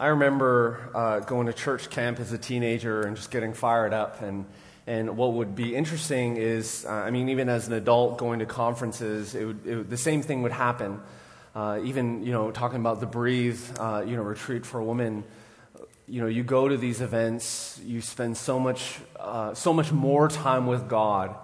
I remember uh, going to church camp as a teenager and just getting fired up. And, and what would be interesting is, uh, I mean, even as an adult going to conferences, it would, it the same thing would happen. Uh, even, you know, talking about the Breathe, uh, you know, retreat for women, you know, you go to these events, you spend so much, uh, so much more time with God.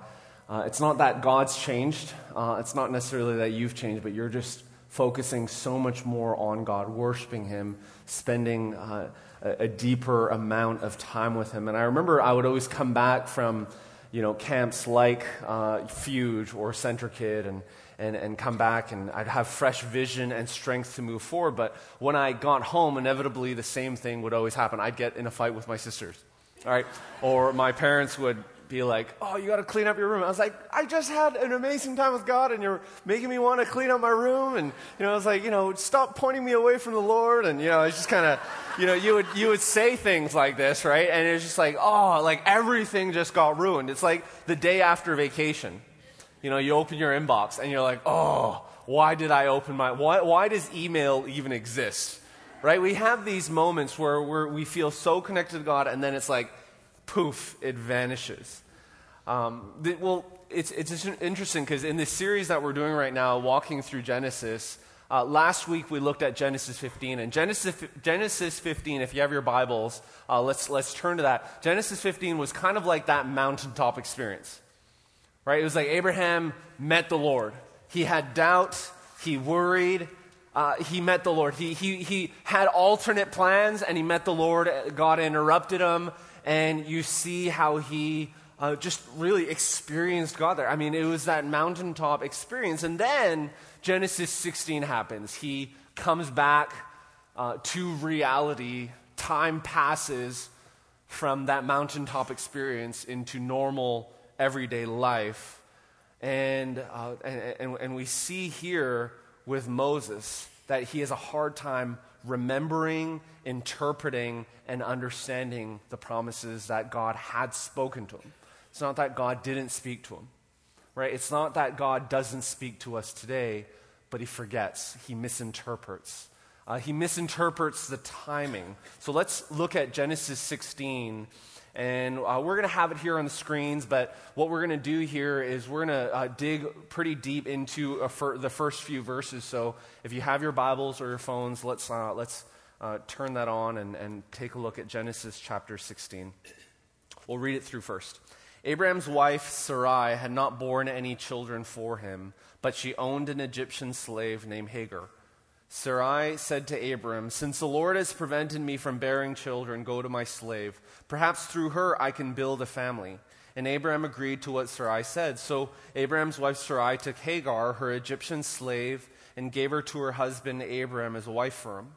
Uh, it's not that God's changed. it's not necessarily that you've changed, but you're just focusing so much more on God, worshiping Him, spending uh, a, deeper amount of time with Him. And I remember I would always come back from, you know, camps like uh, Fuge or CentriKid and, and, and come back and I'd have fresh vision and strength to move forward. But when I got home, inevitably the same thing would always happen. I'd get in a fight with my sisters, all right? Or my parents would be like, oh, you got to clean up your room. I was like, I just had an amazing time with God, and you're making me want to clean up my room. And, you know, I was like, you know, stop pointing me away from the Lord. And, you know, it's just kind of, you know, you would, you would say things like this, right? And it's just like, oh, like everything just got ruined. It's like the day after vacation. You know, you open your inbox and you're like, oh, why did I open my, why, why does email even exist? Right? We have these moments where we we feel so connected to God, and then it's like, poof, it vanishes. Um, the, well, it's, it's interesting because in this series that we're doing right now, walking through Genesis, uh, last week we looked at Genesis 15. And Genesis, Genesis 15, if you have your Bibles, uh, let's, let's turn to that. Genesis 15 was kind of like that mountaintop experience, right? It was like Abraham met the Lord. He had doubt, he worried, uh, he met the Lord. He, he, he had alternate plans and he met the Lord. God interrupted him, and you see how he uh, just really experienced God there. I mean, it was that mountaintop experience. And then Genesis 16 happens. He comes back uh, to reality. Time passes from that mountaintop experience into normal everyday life. And, uh, and, and, and we see here with Moses that he has a hard time remembering, interpreting, and understanding the promises that God had spoken to him. It's not that God didn't speak to him, right? It's not that God doesn't speak to us today, but he forgets, he misinterprets. Uh, he misinterprets the timing. So let's look at Genesis 16. And uh, we're going to have it here on the screens, but what we're going to do here is we're going to uh, dig pretty deep into fir- the first few verses. So if you have your Bibles or your phones, let's, uh, let's uh, turn that on and, and take a look at Genesis chapter 16. We'll read it through first. Abraham's wife Sarai had not borne any children for him, but she owned an Egyptian slave named Hagar. Sarai said to Abram, Since the Lord has prevented me from bearing children, go to my slave. Perhaps through her I can build a family. And Abraham agreed to what Sarai said. So Abraham's wife Sarai took Hagar, her Egyptian slave, and gave her to her husband Abram as a wife for him.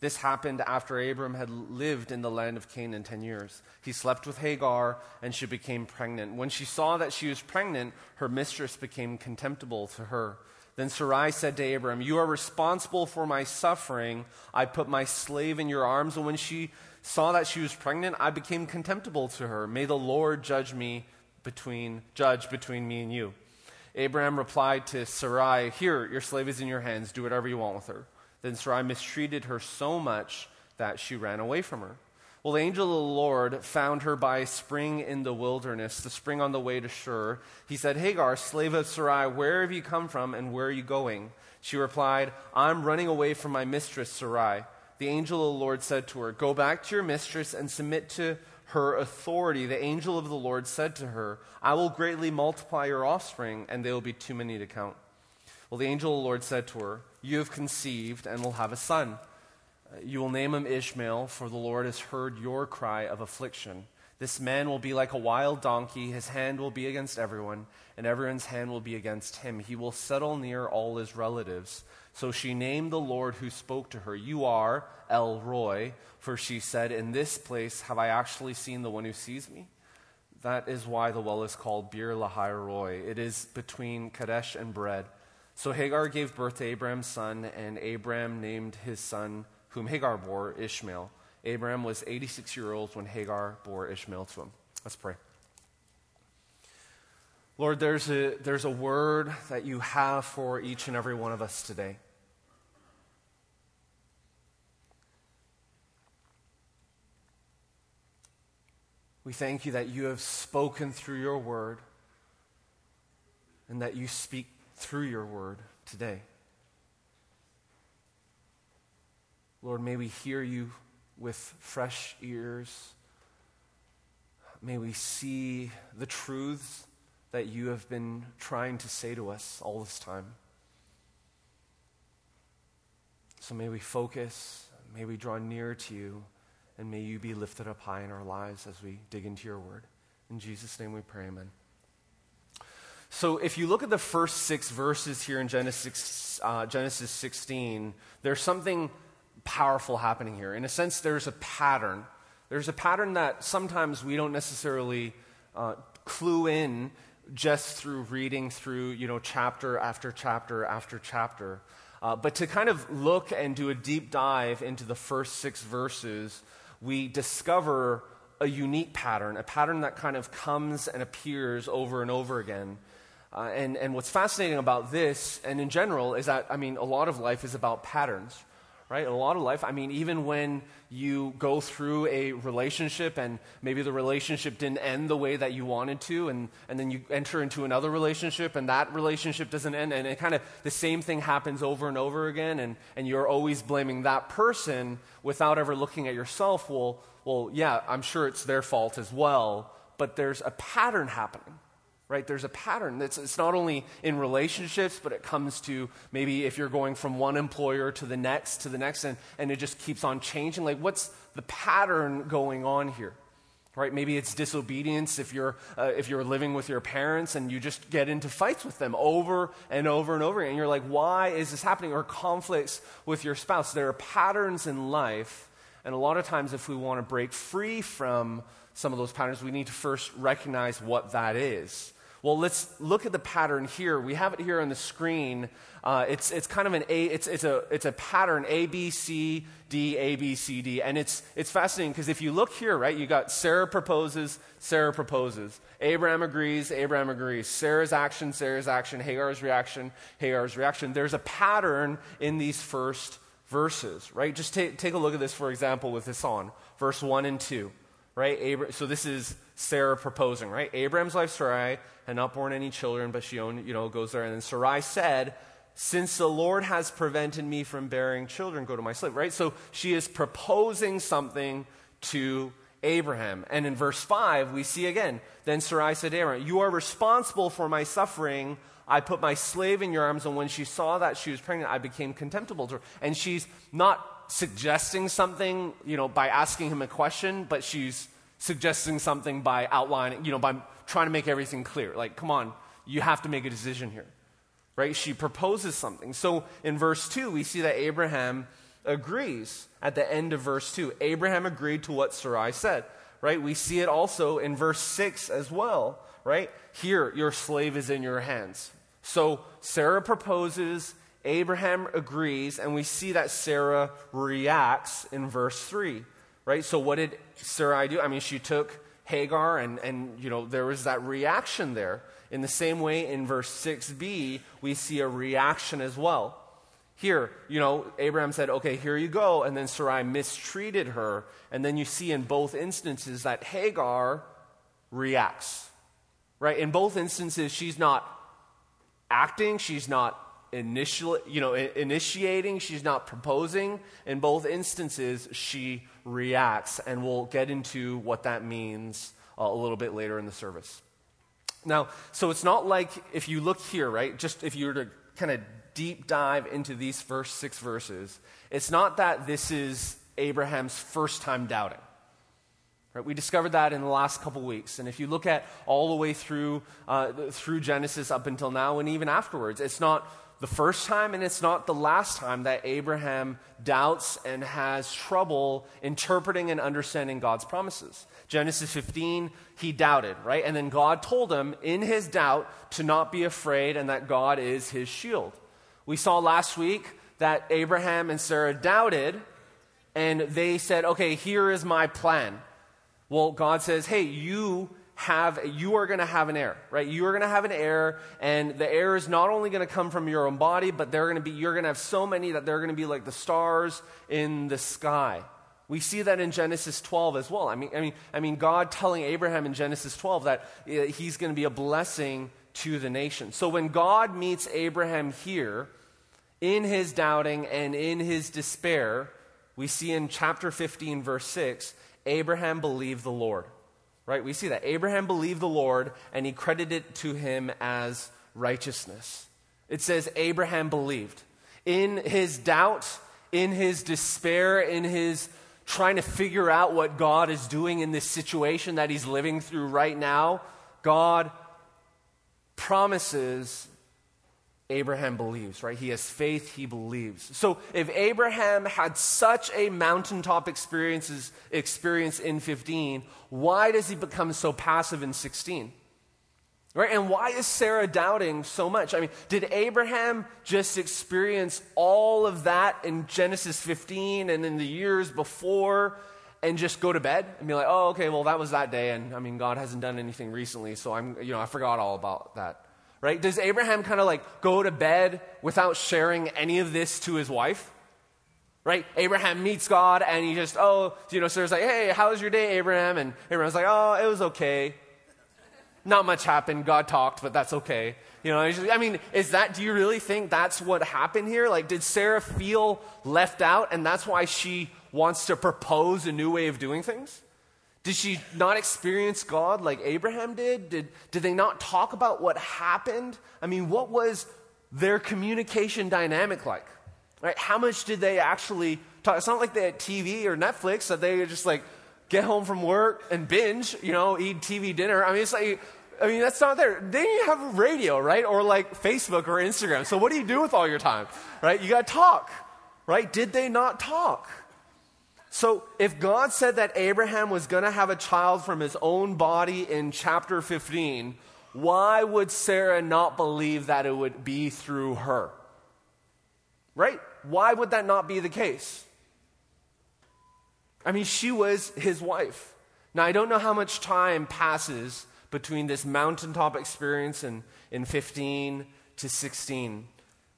This happened after Abram had lived in the land of Canaan 10 years. He slept with Hagar, and she became pregnant. When she saw that she was pregnant, her mistress became contemptible to her. Then Sarai said to Abram, You are responsible for my suffering. I put my slave in your arms, and when she saw that she was pregnant, I became contemptible to her. May the Lord judge me between judge between me and you. Abraham replied to Sarai, Here, your slave is in your hands. Do whatever you want with her. Then Sarai mistreated her so much that she ran away from her. Well, the angel of the Lord found her by a spring in the wilderness, the spring on the way to Shur. He said, Hagar, slave of Sarai, where have you come from and where are you going? She replied, I'm running away from my mistress, Sarai. The angel of the Lord said to her, Go back to your mistress and submit to her authority. The angel of the Lord said to her, I will greatly multiply your offspring, and they will be too many to count. Well, the angel of the Lord said to her, You have conceived and will have a son. Uh, you will name him Ishmael, for the Lord has heard your cry of affliction. This man will be like a wild donkey. His hand will be against everyone, and everyone's hand will be against him. He will settle near all his relatives. So she named the Lord who spoke to her, You are El Roi, for she said, In this place have I actually seen the one who sees me. That is why the well is called Beer Lahai Roi. It is between Kadesh and Bered. So Hagar gave birth to Abram's son, and Abram named his son, whom Hagar bore, Ishmael. Abram was 86 years old when Hagar bore Ishmael to him. Let's pray. Lord, there's a, there's a word that you have for each and every one of us today. We thank you that you have spoken through your word and that you speak through your word today. Lord, may we hear you with fresh ears. May we see the truths that you have been trying to say to us all this time. So may we focus, may we draw near to you, and may you be lifted up high in our lives as we dig into your word. In Jesus' name we pray, amen. So if you look at the first six verses here in Genesis, uh, Genesis 16, there's something powerful happening here. In a sense, there's a pattern. There's a pattern that sometimes we don't necessarily uh, clue in just through reading through, you know, chapter after chapter after chapter. Uh, but to kind of look and do a deep dive into the first six verses, we discover a unique pattern, a pattern that kind of comes and appears over and over again. Uh, and, and what's fascinating about this, and in general, is that, I mean, a lot of life is about patterns right? A lot of life, I mean, even when you go through a relationship and maybe the relationship didn't end the way that you wanted to, and, and then you enter into another relationship and that relationship doesn't end, and it kind of the same thing happens over and over again, and, and you're always blaming that person without ever looking at yourself. Well, well, yeah, I'm sure it's their fault as well, but there's a pattern happening right? There's a pattern. It's, it's not only in relationships, but it comes to maybe if you're going from one employer to the next to the next, and, and it just keeps on changing. Like, what's the pattern going on here? Right? Maybe it's disobedience if you're, uh, if you're living with your parents and you just get into fights with them over and over and over again. And you're like, why is this happening? Or conflicts with your spouse. There are patterns in life. And a lot of times, if we want to break free from some of those patterns, we need to first recognize what that is. Well, let's look at the pattern here. We have it here on the screen. Uh, it's, it's kind of an A, it's, it's, a, it's a pattern A, B, C, D, A, B, C, D. And it's, it's fascinating because if you look here, right, you got Sarah proposes, Sarah proposes. Abraham agrees, Abraham agrees. Sarah's action, Sarah's action. Hagar's reaction, Hagar's reaction. There's a pattern in these first verses, right? Just take, take a look at this, for example, with this on verse 1 and 2 right? So this is Sarah proposing, right? Abraham's wife Sarai had not born any children, but she owned, you know, goes there. And then Sarai said, Since the Lord has prevented me from bearing children, go to my slave, right? So she is proposing something to Abraham. And in verse 5, we see again, then Sarai said Abraham, You are responsible for my suffering. I put my slave in your arms, and when she saw that she was pregnant, I became contemptible to her. And she's not suggesting something, you know, by asking him a question, but she's suggesting something by outlining, you know, by trying to make everything clear. Like, come on, you have to make a decision here. Right? She proposes something. So in verse 2, we see that Abraham agrees at the end of verse 2. Abraham agreed to what Sarai said. Right? We see it also in verse 6 as well. Right? Here, your slave is in your hands. So Sarah proposes, Abraham agrees, and we see that Sarah reacts in verse 3. Right? So what did Sarai do? I mean, she took Hagar, and, and you know, there was that reaction there. In the same way, in verse 6b, we see a reaction as well. Here, you know, Abraham said, okay, here you go. And then Sarai mistreated her. And then you see in both instances that Hagar reacts. Right? In both instances, she's not acting, she's not initial, you know, initiating, she's not proposing. In both instances, she reacts, and we'll get into what that means uh, a little bit later in the service. Now, so it's not like if you look here, right, just if you were to kind of deep dive into these first six verses, it's not that this is Abraham's first time doubting. Right, we discovered that in the last couple weeks. And if you look at all the way through, uh, through Genesis up until now and even afterwards, it's not the first time and it's not the last time that Abraham doubts and has trouble interpreting and understanding God's promises. Genesis 15, he doubted, right? And then God told him in his doubt to not be afraid and that God is his shield. We saw last week that Abraham and Sarah doubted and they said, okay, here is my plan. Well, God says, hey, you have, you are going to have an heir, right? You are going to have an heir, and the heir is not only going to come from your own body, but they're going to be, you're going to have so many that they're going to be like the stars in the sky, We see that in Genesis 12 as well. I mean, I mean, I mean God telling Abraham in Genesis 12 that uh, he's going to be a blessing to the nation. So when God meets Abraham here, in his doubting and in his despair, we see in chapter 15, verse 6, Abraham believed the Lord. Right? We see that. Abraham believed the Lord and he credited it to him as righteousness. It says Abraham believed. In his doubt, in his despair, in his trying to figure out what God is doing in this situation that he's living through right now, God promises Abraham believes, right? He has faith, he believes. So if Abraham had such a mountaintop experiences, experience in 15, why does he become so passive in 16? Right? And why is Sarah doubting so much? I mean, did Abraham just experience all of that in Genesis 15 and in the years before and just go to bed and be like, oh, okay, well, that was that day. And I mean, God hasn't done anything recently, so I'm, you know, I forgot all about that. Right? Does Abraham kind of like go to bed without sharing any of this to his wife? Right? Abraham meets God and he just, oh, you know, Sarah's like, hey, how was your day, Abraham? And Abraham's like, oh, it was okay. Not much happened. God talked, but that's okay. You know, I mean, is that, do you really think that's what happened here? Like, did Sarah feel left out and that's why she wants to propose a new way of doing things? Did she not experience God like Abraham did? Did, did they not talk about what happened? I mean, what was their communication dynamic like? Right? How much did they actually talk? It's not like they had TV or Netflix that they just like, get home from work and binge, you know, eat TV dinner. I mean, it's like, I mean, that's not there. Then you have radio, right? Or like Facebook or Instagram. So what do you do with all your time, right? You got to talk, right? Did they not talk? So if God said that Abraham was going to have a child from his own body in chapter 15, why would Sarah not believe that it would be through her? Right? Why would that not be the case? I mean, she was his wife. Now, I don't know how much time passes between this mountaintop experience in, in 15 to 16.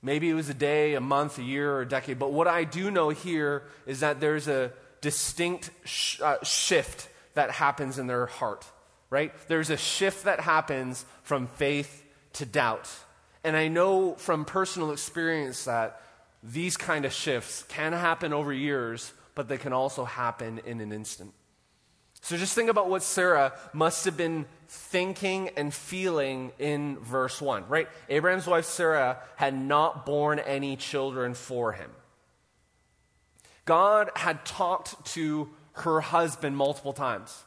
Maybe it was a day, a month, a year, or a decade. But what I do know here is that there's a distinct sh- uh, shift that happens in their heart, right? There's a shift that happens from faith to doubt. And I know from personal experience that these kind of shifts can happen over years, but they can also happen in an instant. So just think about what Sarah must have been thinking and feeling in verse 1, right? Abraham's wife Sarah had not borne any children for him. God had talked to her husband multiple times.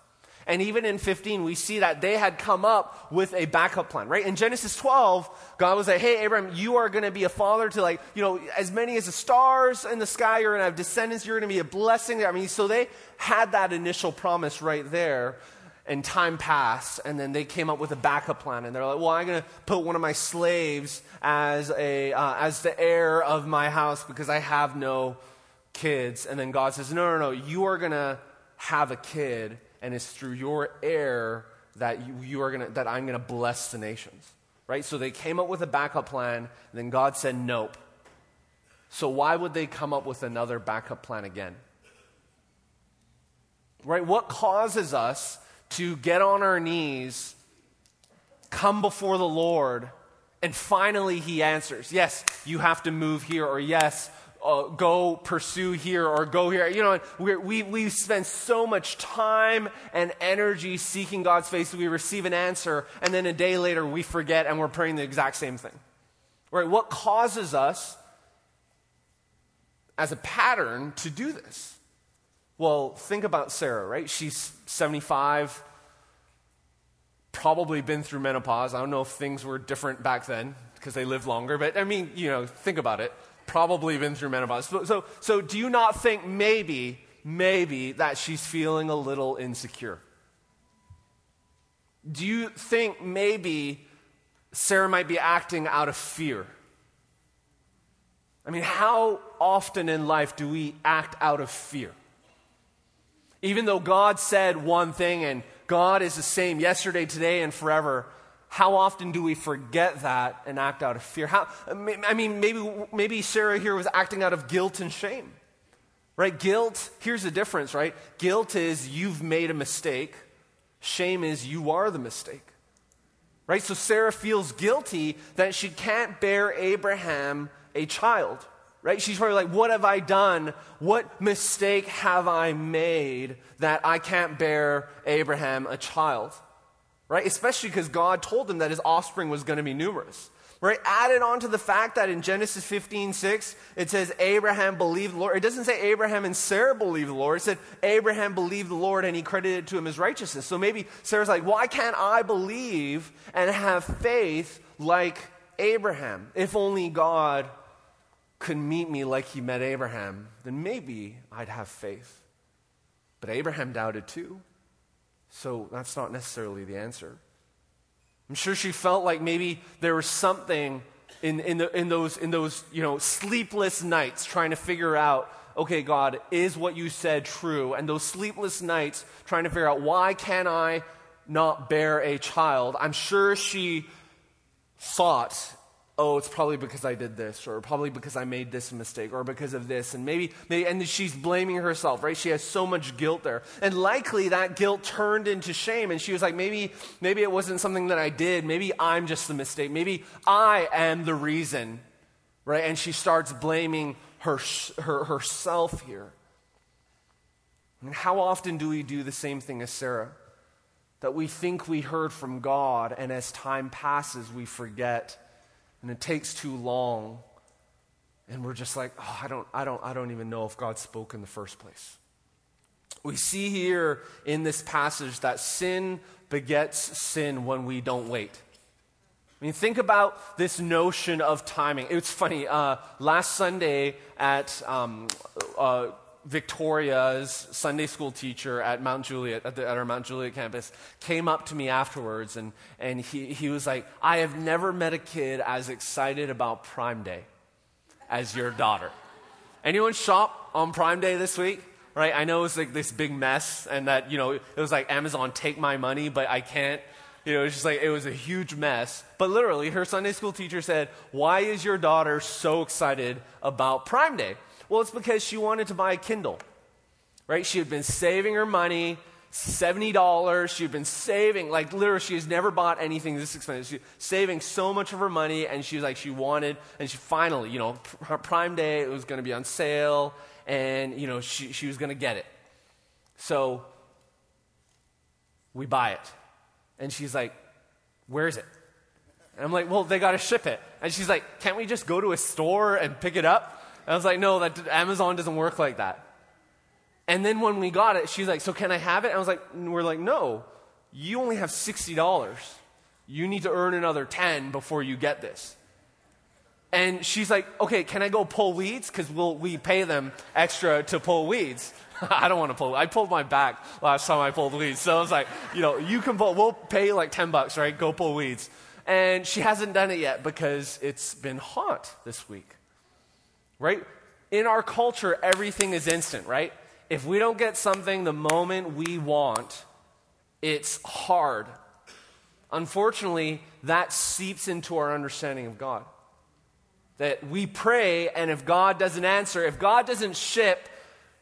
And even in 15, we see that they had come up with a backup plan, right? In Genesis 12, God was like, hey, Abraham, you are going to be a father to like, you know, as many as the stars in the sky. You're going to have descendants. You're going to be a blessing. I mean, so they had that initial promise right there. And time passed, and then they came up with a backup plan. And they're like, well, I'm going to put one of my slaves as, a, uh, as the heir of my house because I have no kids. And then God says, no, no, no, you are going to have a kid and it's through your heir that you, you are gonna, that I'm going to bless the nations. Right? So they came up with a backup plan, and then God said, nope. So why would they come up with another backup plan again? Right? What causes us to get on our knees, come before the Lord, and finally He answers, yes, you have to move here, or yes, uh, go pursue here or go here. You know, we we, spend so much time and energy seeking God's face that we receive an answer, and then a day later we forget and we're praying the exact same thing. Right? What causes us as a pattern to do this? Well, think about Sarah, right? She's 75, probably been through menopause. I don't know if things were different back then because they lived longer, but I mean, you know, think about it probably been through menopause. So, so, so do you not think maybe, maybe that she's feeling a little insecure? Do you think maybe Sarah might be acting out of fear? I mean, how often in life do we act out of fear? Even though God said one thing and God is the same yesterday, today, and forever, how often do we forget that and act out of fear? How, I mean, maybe, maybe Sarah here was acting out of guilt and shame. Right? Guilt, here's the difference, right? Guilt is you've made a mistake, shame is you are the mistake. Right? So Sarah feels guilty that she can't bear Abraham a child. Right? She's probably like, What have I done? What mistake have I made that I can't bear Abraham a child? Right? Especially because God told him that his offspring was going to be numerous. Right? Added on to the fact that in Genesis 15, 6, it says Abraham believed the Lord. It doesn't say Abraham and Sarah believed the Lord. It said Abraham believed the Lord and he credited to him his righteousness. So maybe Sarah's like, why can't I believe and have faith like Abraham? If only God could meet me like he met Abraham, then maybe I'd have faith. But Abraham doubted too. So that's not necessarily the answer. I'm sure she felt like maybe there was something in, in, the, in, those, in those you know, sleepless nights trying to figure out, okay, God, is what you said true? And those sleepless nights trying to figure out, why can I not bear a child? I'm sure she thought oh, it's probably because I did this, or probably because I made this mistake, or because of this, and maybe, maybe, and she's blaming herself, right? She has so much guilt there, and likely that guilt turned into shame, and she was like, maybe, maybe it wasn't something that I did, maybe I'm just the mistake, maybe I am the reason, right? And she starts blaming her, her herself here. And how often do we do the same thing as Sarah? That we think we heard from God, and as time passes, we forget and it takes too long and we're just like oh, I, don't, I, don't, I don't even know if god spoke in the first place we see here in this passage that sin begets sin when we don't wait I mean, think about this notion of timing. It's funny. Uh, last Sunday at um, uh, Victoria's Sunday school teacher at Mount Juliet, at, the, at, our Mount Juliet campus, came up to me afterwards and, and he, he was like, I have never met a kid as excited about Prime Day as your daughter. Anyone shop on Prime Day this week? Right? I know it's like this big mess and that, you know, it was like Amazon, take my money, but I can't. You know, it's just like, it was a huge mess. But literally, her Sunday school teacher said, Why is your daughter so excited about Prime Day? Well, it's because she wanted to buy a Kindle, right? She had been saving her money, $70. She had been saving, like literally, she has never bought anything this expensive. She saving so much of her money, and she was like, she wanted, and she finally, you know, Prime Day, it was going to be on sale, and, you know, she, she was going to get it. So we buy it. And she's like, where is it? And I'm like, well, they got to ship it. And she's like, can't we just go to a store and pick it up? I was like, no, that Amazon doesn't work like that. And then when we got it, she's like, so can I have it? And I was like, we're like, no, you only have $60. You need to earn another 10 before you get this. And she's like, okay, can I go pull weeds? Because we'll, we pay them extra to pull weeds. I don't want to pull. I pulled my back last time I pulled weeds. So I was like, you know, you can pull, we'll pay like 10 bucks, right? Go pull weeds. And she hasn't done it yet because it's been hot this week right? In our culture, everything is instant, right? If we don't get something the moment we want, it's hard. Unfortunately, that seeps into our understanding of God. That we pray, and if God doesn't answer, if God doesn't ship,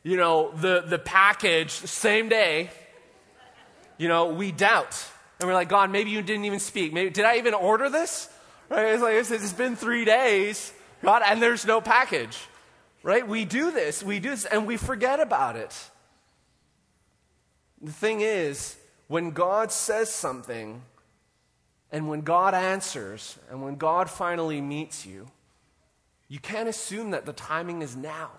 you know, the, the package same day, you know, we doubt. And we're like, God, maybe you didn't even speak. Maybe, did I even order this? Right? It's like, it's been three days. God, and there's no package. Right? We do this, we do this, and we forget about it. The thing is, when God says something, and when God answers, and when God finally meets you, you can't assume that the timing is now.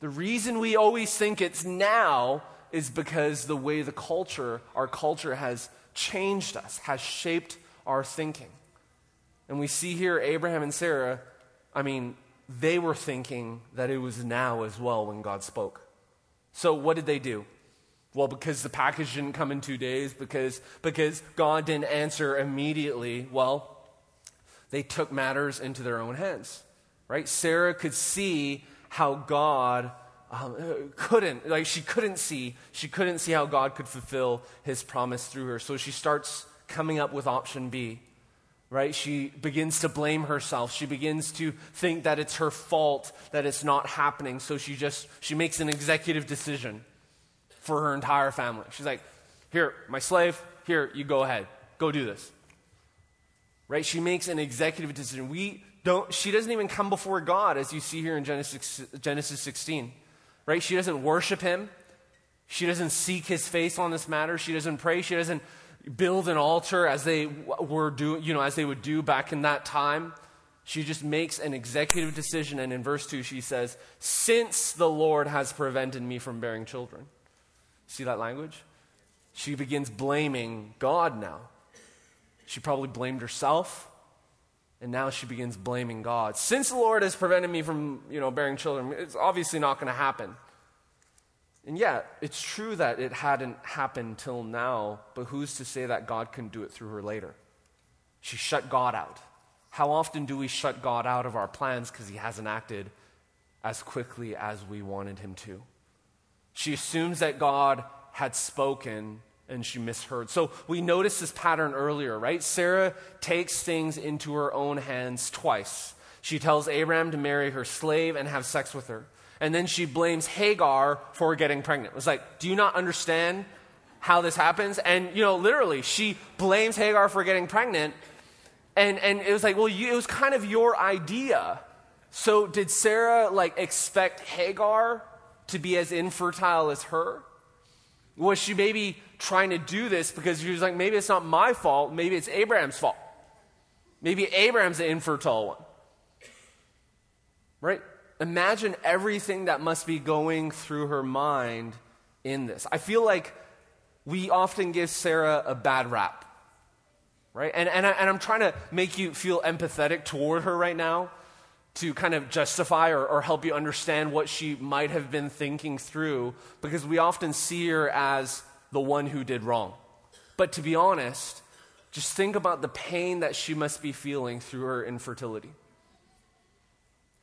The reason we always think it's now is because the way the culture, our culture has changed us, has shaped our thinking. And we see here Abraham and Sarah, I mean, they were thinking that it was now as well when God spoke. So what did they do? Well, because the package didn't come in two days, because, because God didn't answer immediately, well, they took matters into their own hands, right? Sarah could see how God um, couldn't, like she couldn't see, she couldn't see how God could fulfill his promise through her. So she starts coming up with option B right? She begins to blame herself. She begins to think that it's her fault that it's not happening. So she just she makes an executive decision for her entire family. She's like, "Here, my slave, here, you go ahead. Go do this." Right? She makes an executive decision. We don't she doesn't even come before God as you see here in Genesis Genesis 16. Right? She doesn't worship him. She doesn't seek his face on this matter. She doesn't pray. She doesn't build an altar as they were doing, you know, as they would do back in that time. She just makes an executive decision, and in verse 2, she says, Since the Lord has prevented me from bearing children. See that language? She begins blaming God now. She probably blamed herself, and now she begins blaming God. Since the Lord has prevented me from, you know, bearing children, it's obviously not going to happen. And yet, it's true that it hadn't happened till now, but who's to say that God can do it through her later? She shut God out. How often do we shut God out of our plans because he hasn't acted as quickly as we wanted him to? She assumes that God had spoken and she misheard. So we noticed this pattern earlier, right? Sarah takes things into her own hands twice. She tells Abraham to marry her slave and have sex with her. And then she blames Hagar for getting pregnant. It was like, do you not understand how this happens? And, you know, literally, she blames Hagar for getting pregnant. And, and it was like, well, you, it was kind of your idea. So did Sarah, like, expect Hagar to be as infertile as her? Was she maybe trying to do this because she was like, maybe it's not my fault, maybe it's Abraham's fault. Maybe Abraham's the infertile one. Right? Imagine everything that must be going through her mind in this. I feel like we often give Sarah a bad rap, right? And, and, I, and I'm trying to make you feel empathetic toward her right now to kind of justify or, or help you understand what she might have been thinking through because we often see her as the one who did wrong. But to be honest, just think about the pain that she must be feeling through her infertility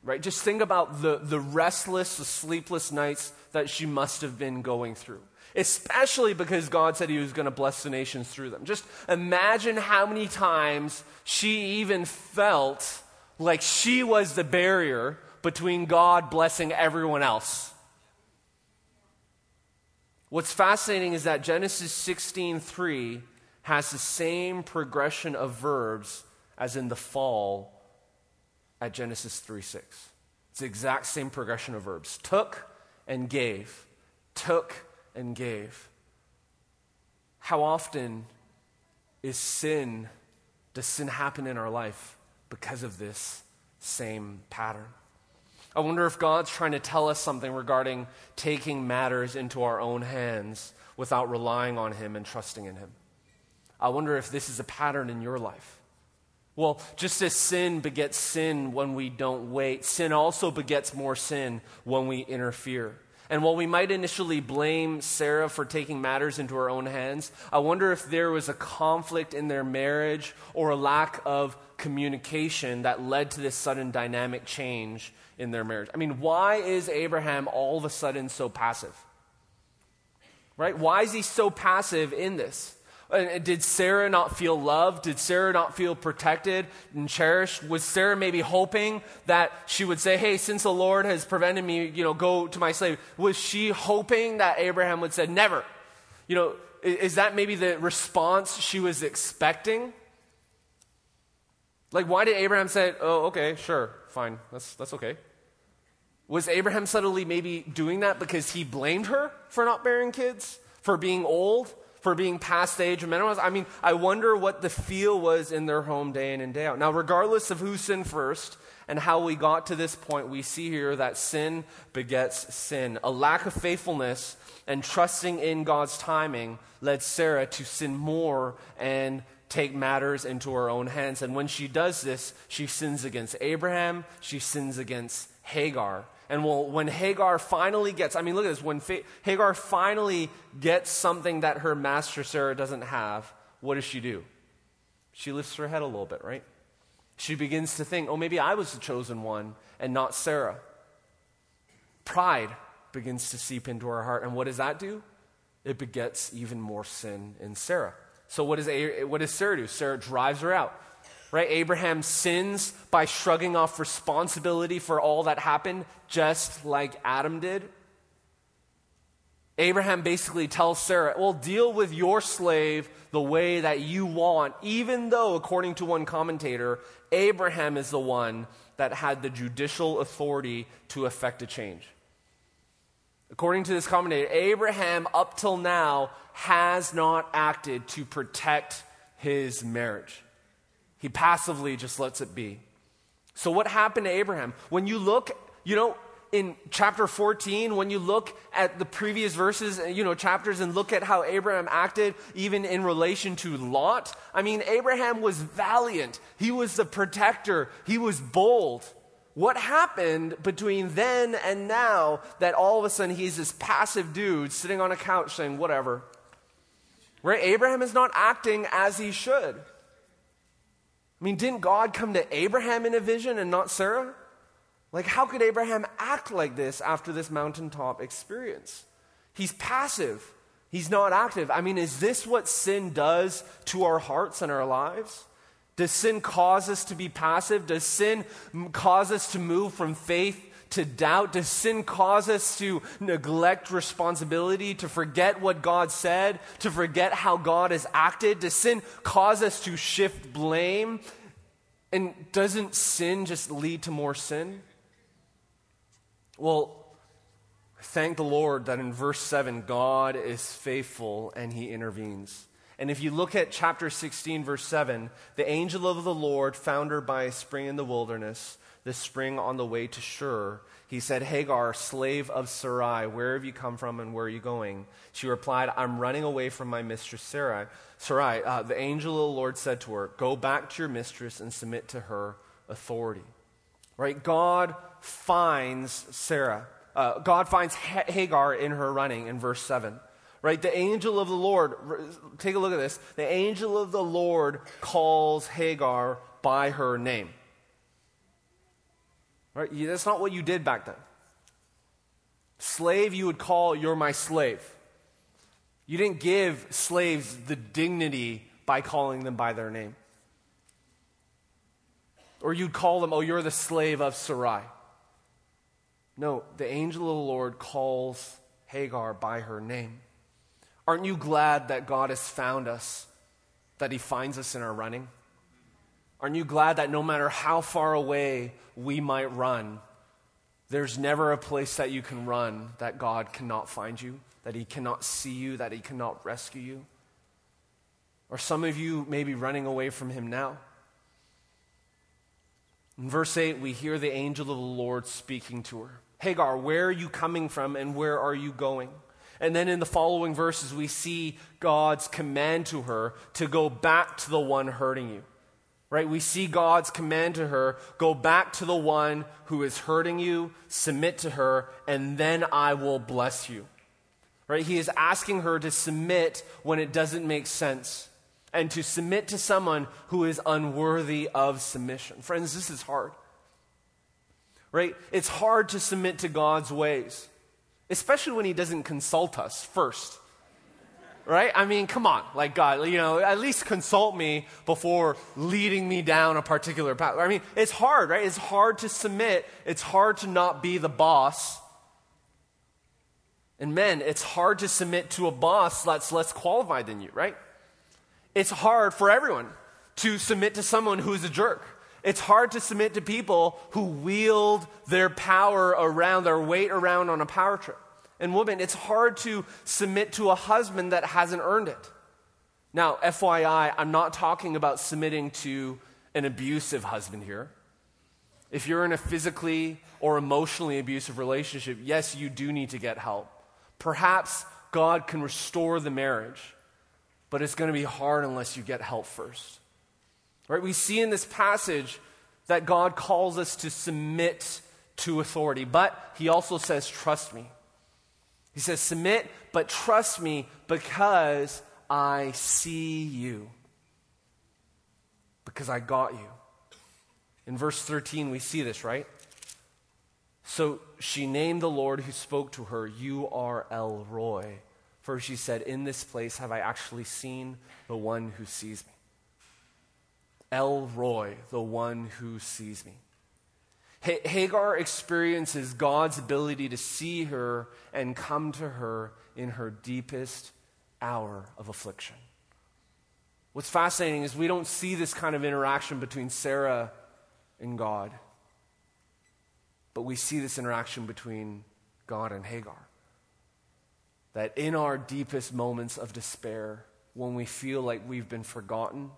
right? Just think about the, the restless, the sleepless nights that she must have been going through. Especially because God said He was going to bless the nations through them. Just imagine how many times she even felt like she was the barrier between God blessing everyone else. What's fascinating is that Genesis 16:3 has the same progression of verbs as in the fall at Genesis 3 6. It's the exact same progression of verbs took and gave, took and gave. How often is sin, does sin happen in our life because of this same pattern? I wonder if God's trying to tell us something regarding taking matters into our own hands without relying on Him and trusting in Him. I wonder if this is a pattern in your life. Well, just as sin begets sin when we don't wait, sin also begets more sin when we interfere. And while we might initially blame Sarah for taking matters into her own hands, I wonder if there was a conflict in their marriage or a lack of communication that led to this sudden dynamic change in their marriage. I mean, why is Abraham all of a sudden so passive? Right? Why is he so passive in this? Did Sarah not feel loved? Did Sarah not feel protected and cherished? Was Sarah maybe hoping that she would say, Hey, since the Lord has prevented me, you know, go to my slave? Was she hoping that Abraham would say, Never? You know, is that maybe the response she was expecting? Like, why did Abraham say, Oh, okay, sure, fine, that's, that's okay? Was Abraham suddenly maybe doing that because he blamed her for not bearing kids, for being old? For being past age of menopause. I mean, I wonder what the feel was in their home day in and day out. Now, regardless of who sinned first and how we got to this point, we see here that sin begets sin. A lack of faithfulness and trusting in God's timing led Sarah to sin more and take matters into her own hands. And when she does this, she sins against Abraham, she sins against Hagar. And well, when Hagar finally gets, I mean, look at this. When Fa- Hagar finally gets something that her master Sarah doesn't have, what does she do? She lifts her head a little bit, right? She begins to think, oh, maybe I was the chosen one and not Sarah. Pride begins to seep into her heart. And what does that do? It begets even more sin in Sarah. So what does, what does Sarah do? Sarah drives her out. Right? Abraham sins by shrugging off responsibility for all that happened, just like Adam did. Abraham basically tells Sarah, well, deal with your slave the way that you want, even though, according to one commentator, Abraham is the one that had the judicial authority to effect a change. According to this commentator, Abraham, up till now, has not acted to protect his marriage. He passively just lets it be. So, what happened to Abraham? When you look, you know, in chapter 14, when you look at the previous verses, you know, chapters, and look at how Abraham acted, even in relation to Lot, I mean, Abraham was valiant. He was the protector. He was bold. What happened between then and now that all of a sudden he's this passive dude sitting on a couch saying, whatever? Right? Abraham is not acting as he should. I mean, didn't God come to Abraham in a vision and not Sarah? Like, how could Abraham act like this after this mountaintop experience? He's passive, he's not active. I mean, is this what sin does to our hearts and our lives? Does sin cause us to be passive? Does sin cause us to move from faith to doubt? Does sin cause us to neglect responsibility, to forget what God said, to forget how God has acted? Does sin cause us to shift blame? And doesn't sin just lead to more sin? Well, thank the Lord that in verse 7, God is faithful and he intervenes. And if you look at chapter 16, verse 7, the angel of the Lord found her by a spring in the wilderness, the spring on the way to Shur. He said, Hagar, slave of Sarai, where have you come from and where are you going? She replied, I'm running away from my mistress Sarai. Sarai, uh, the angel of the Lord said to her, Go back to your mistress and submit to her authority. Right? God finds Sarah. Uh, God finds Hagar in her running in verse 7. Right? The angel of the Lord, take a look at this. The angel of the Lord calls Hagar by her name. Right? That's not what you did back then. Slave, you would call, you're my slave. You didn't give slaves the dignity by calling them by their name. Or you'd call them, oh, you're the slave of Sarai. No, the angel of the Lord calls Hagar by her name. Aren't you glad that God has found us, that He finds us in our running? Aren't you glad that no matter how far away we might run, there's never a place that you can run that God cannot find you, that He cannot see you, that He cannot rescue you? Or some of you may be running away from Him now. In verse 8, we hear the angel of the Lord speaking to her Hagar, where are you coming from and where are you going? And then in the following verses, we see God's command to her to go back to the one hurting you. Right? We see God's command to her go back to the one who is hurting you, submit to her, and then I will bless you. Right? He is asking her to submit when it doesn't make sense and to submit to someone who is unworthy of submission. Friends, this is hard. Right? It's hard to submit to God's ways, especially when He doesn't consult us first. Right? I mean, come on. Like, God, you know, at least consult me before leading me down a particular path. I mean, it's hard, right? It's hard to submit. It's hard to not be the boss. And men, it's hard to submit to a boss that's less qualified than you, right? It's hard for everyone to submit to someone who's a jerk. It's hard to submit to people who wield their power around, their weight around on a power trip. And women, it's hard to submit to a husband that hasn't earned it. Now, FYI, I'm not talking about submitting to an abusive husband here. If you're in a physically or emotionally abusive relationship, yes, you do need to get help. Perhaps God can restore the marriage but it's going to be hard unless you get help first. Right? We see in this passage that God calls us to submit to authority, but he also says, trust me. He says, submit, but trust me because I see you. Because I got you. In verse 13, we see this, right? So she named the Lord who spoke to her, You are El Roi, for she said, In this place have I actually seen the one who sees me. El Roi, the one who sees me. Hagar experiences God's ability to see her and come to her in her deepest hour of affliction. What's fascinating is we don't see this kind of interaction between Sarah and God, but we see this interaction between God and Hagar. That in our deepest moments of despair, when we feel like we've been forgotten,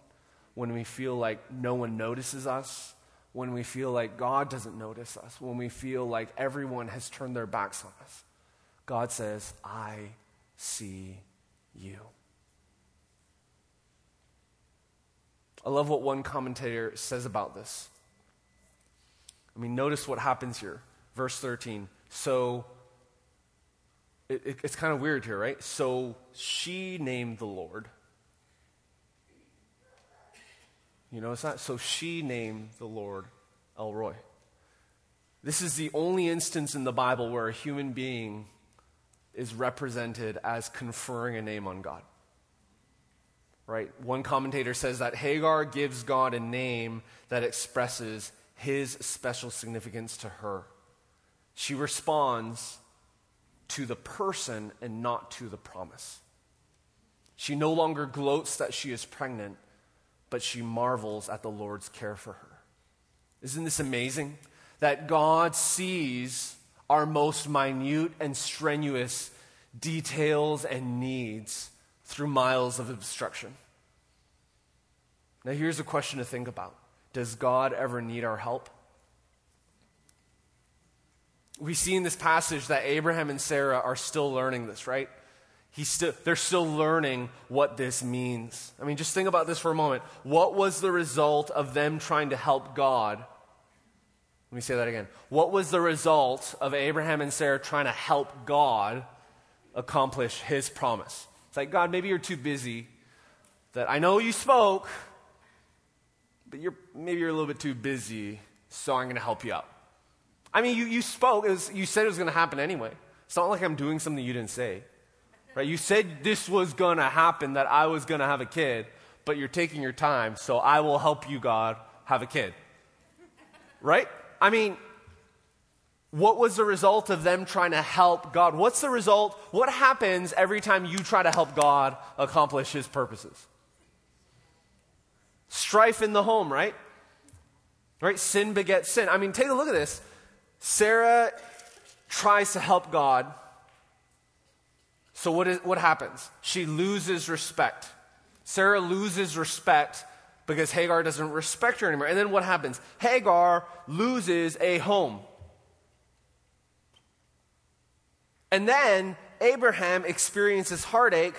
when we feel like no one notices us, when we feel like God doesn't notice us, when we feel like everyone has turned their backs on us, God says, I see you. I love what one commentator says about this. I mean, notice what happens here. Verse 13. So, it, it, it's kind of weird here, right? So she named the Lord. You know, it's not so she named the Lord El Roi. This is the only instance in the Bible where a human being is represented as conferring a name on God. Right? One commentator says that Hagar gives God a name that expresses his special significance to her. She responds to the person and not to the promise. She no longer gloats that she is pregnant, but she marvels at the Lord's care for her. Isn't this amazing? That God sees our most minute and strenuous details and needs through miles of obstruction. Now, here's a question to think about Does God ever need our help? We see in this passage that Abraham and Sarah are still learning this, right? He's still, they're still learning what this means. I mean, just think about this for a moment. What was the result of them trying to help God? Let me say that again. What was the result of Abraham and Sarah trying to help God accomplish his promise? It's like, God, maybe you're too busy. That I know you spoke, but you're, maybe you're a little bit too busy, so I'm going to help you out. I mean, you, you spoke, was, you said it was going to happen anyway. It's not like I'm doing something you didn't say. Right? You said this was going to happen, that I was going to have a kid, but you're taking your time, so I will help you, God, have a kid. Right? I mean, what was the result of them trying to help God? What's the result? What happens every time you try to help God accomplish his purposes? Strife in the home, right? Right? Sin begets sin. I mean, take a look at this. Sarah tries to help God. So what, is, what happens? She loses respect. Sarah loses respect because Hagar doesn't respect her anymore. And then what happens? Hagar loses a home. And then Abraham experiences heartache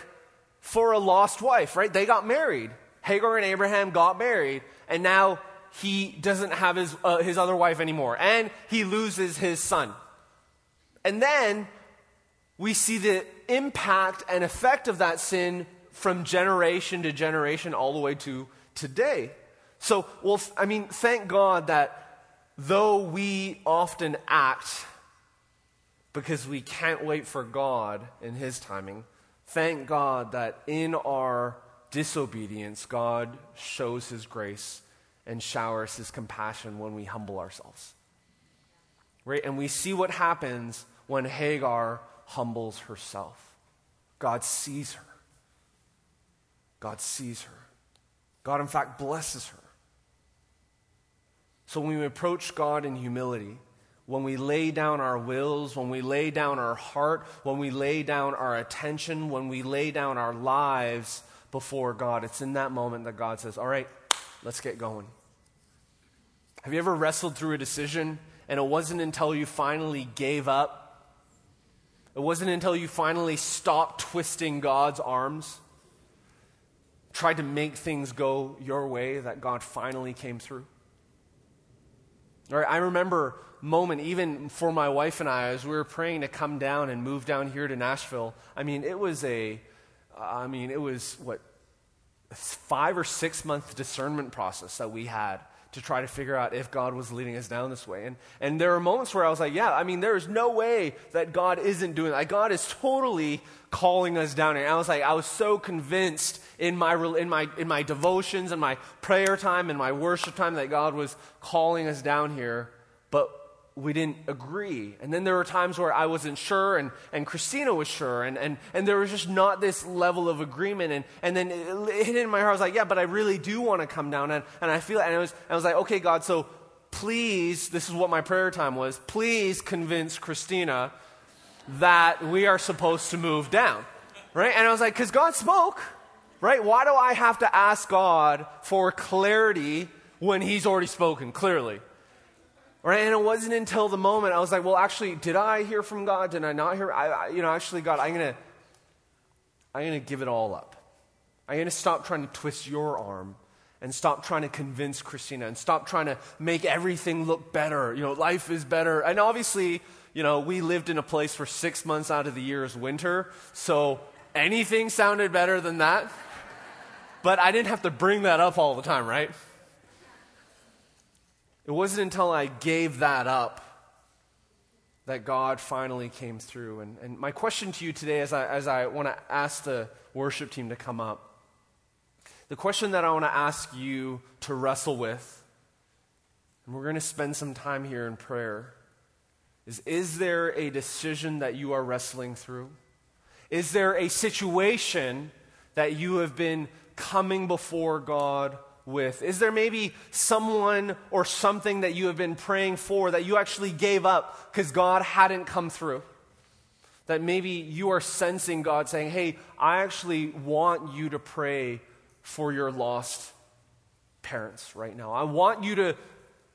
for a lost wife, right? They got married. Hagar and Abraham got married, and now he doesn't have his, uh, his other wife anymore, and he loses his son. And then we see the impact and effect of that sin from generation to generation all the way to today. So, well, I mean, thank God that though we often act because we can't wait for God in His timing, thank God that in our disobedience, God shows His grace and showers his compassion when we humble ourselves. Right? And we see what happens when Hagar humbles herself. God sees her. God sees her. God, in fact, blesses her. So when we approach God in humility, when we lay down our wills, when we lay down our heart, when we lay down our attention, when we lay down our lives before God, it's in that moment that God says, All right, let's get going. Have you ever wrestled through a decision and it wasn't until you finally gave up? It wasn't until you finally stopped twisting God's arms, tried to make things go your way, that God finally came through? All right, I remember moment, even for my wife and I, as we were praying to come down and move down here to Nashville. I mean, it was a, I mean, it was what, five or six month discernment process that we had to try to figure out if God was leading us down this way. And, and there were moments where I was like, yeah, I mean, there is no way that God isn't doing that. God is totally calling us down here. And I was like, I was so convinced in my, in, my, in my devotions and my prayer time and my worship time that God was calling us down here, but we didn't agree. And then there were times where I wasn't sure and, and Christina was sure. And, and, and there was just not this level of agreement. And, and then it, it hit in my heart. I was like, yeah, but I really do want to come down. And, and I feel, and I was, I was like, okay, God, so please, this is what my prayer time was, please convince Christina that we are supposed to move down. Right? And I was like, because God spoke. Right? Why do I have to ask God for clarity when He's already spoken clearly? Right? And it wasn't until the moment I was like, well, actually, did I hear from God? Did I not hear? I, I, you know, actually, God, I'm going to I'm going to give it all up. I'm going to stop trying to twist your arm and stop trying to convince Christina and stop trying to make everything look better. You know, life is better. And obviously, you know, we lived in a place for six months out of the year is winter. So anything sounded better than that. But I didn't have to bring that up all the time, right? It wasn't until I gave that up that God finally came through. And, and my question to you today, as I, as I want to ask the worship team to come up, the question that I want to ask you to wrestle with, and we're going to spend some time here in prayer, is Is there a decision that you are wrestling through? Is there a situation that you have been coming before God with? Is there maybe someone or something that you have been praying for that you actually gave up because God hadn't come through? That maybe you are sensing God saying, Hey, I actually want you to pray for your lost parents right now. I want you to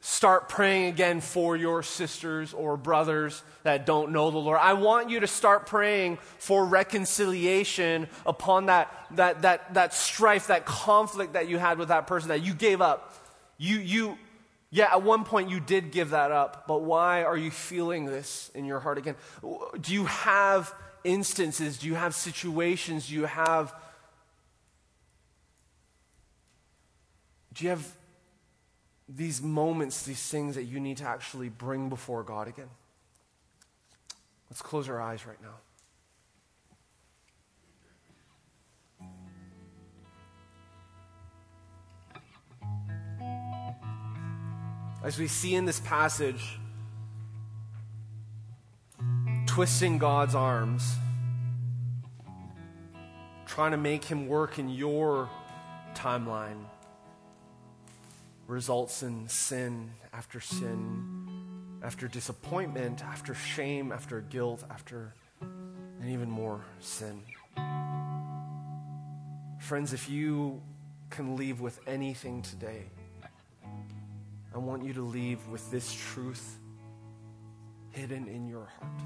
start praying again for your sisters or brothers that don't know the Lord. I want you to start praying for reconciliation upon that, that, that, that strife, that conflict that you had with that person that you gave up. You, you, yeah, at one point you did give that up, but why are you feeling this in your heart again? Do you have instances? Do you have situations? Do you have, do you have these moments, these things that you need to actually bring before God again. Let's close our eyes right now. As we see in this passage, twisting God's arms, trying to make him work in your timeline results in sin after sin, after disappointment, after shame, after guilt, after, and even more sin. Friends, if you can leave with anything today, I want you to leave with this truth hidden in your heart.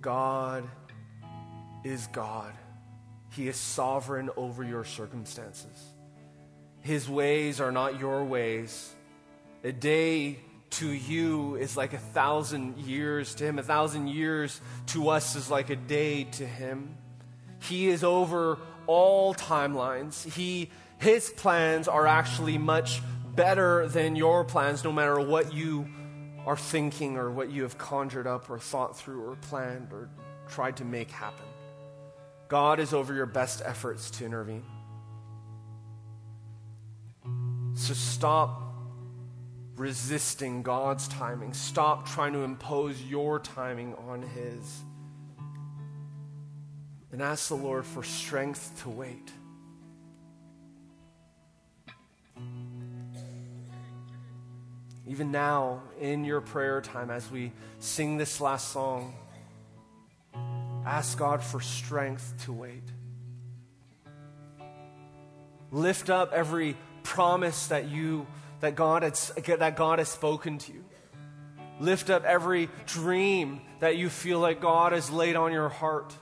God is God. He is sovereign over your circumstances. His ways are not your ways. A day to you is like a thousand years to him. A thousand years to us is like a day to him. He is over all timelines. He, his plans are actually much better than your plans, no matter what you are thinking or what you have conjured up or thought through or planned or tried to make happen. God is over your best efforts to intervene. So stop resisting God's timing. Stop trying to impose your timing on His. And ask the Lord for strength to wait. Even now, in your prayer time, as we sing this last song, ask God for strength to wait. Lift up every promise that you that God has that God has spoken to you. Lift up every dream that you feel like God has laid on your heart.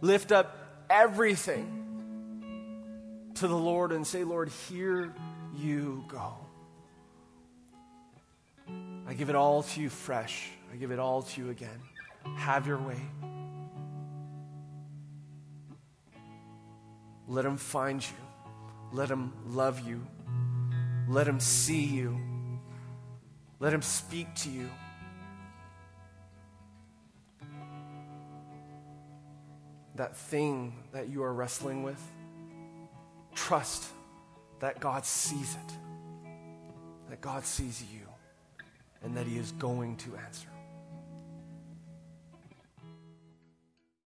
Lift up everything to the Lord and say, Lord, here you go. I give it all to you fresh. I give it all to you again. Have your way. Let him find you. Let him love you. Let him see you. Let him speak to you. that thing that you are wrestling with, trust that God sees it, that God sees you, and that He is going to answer.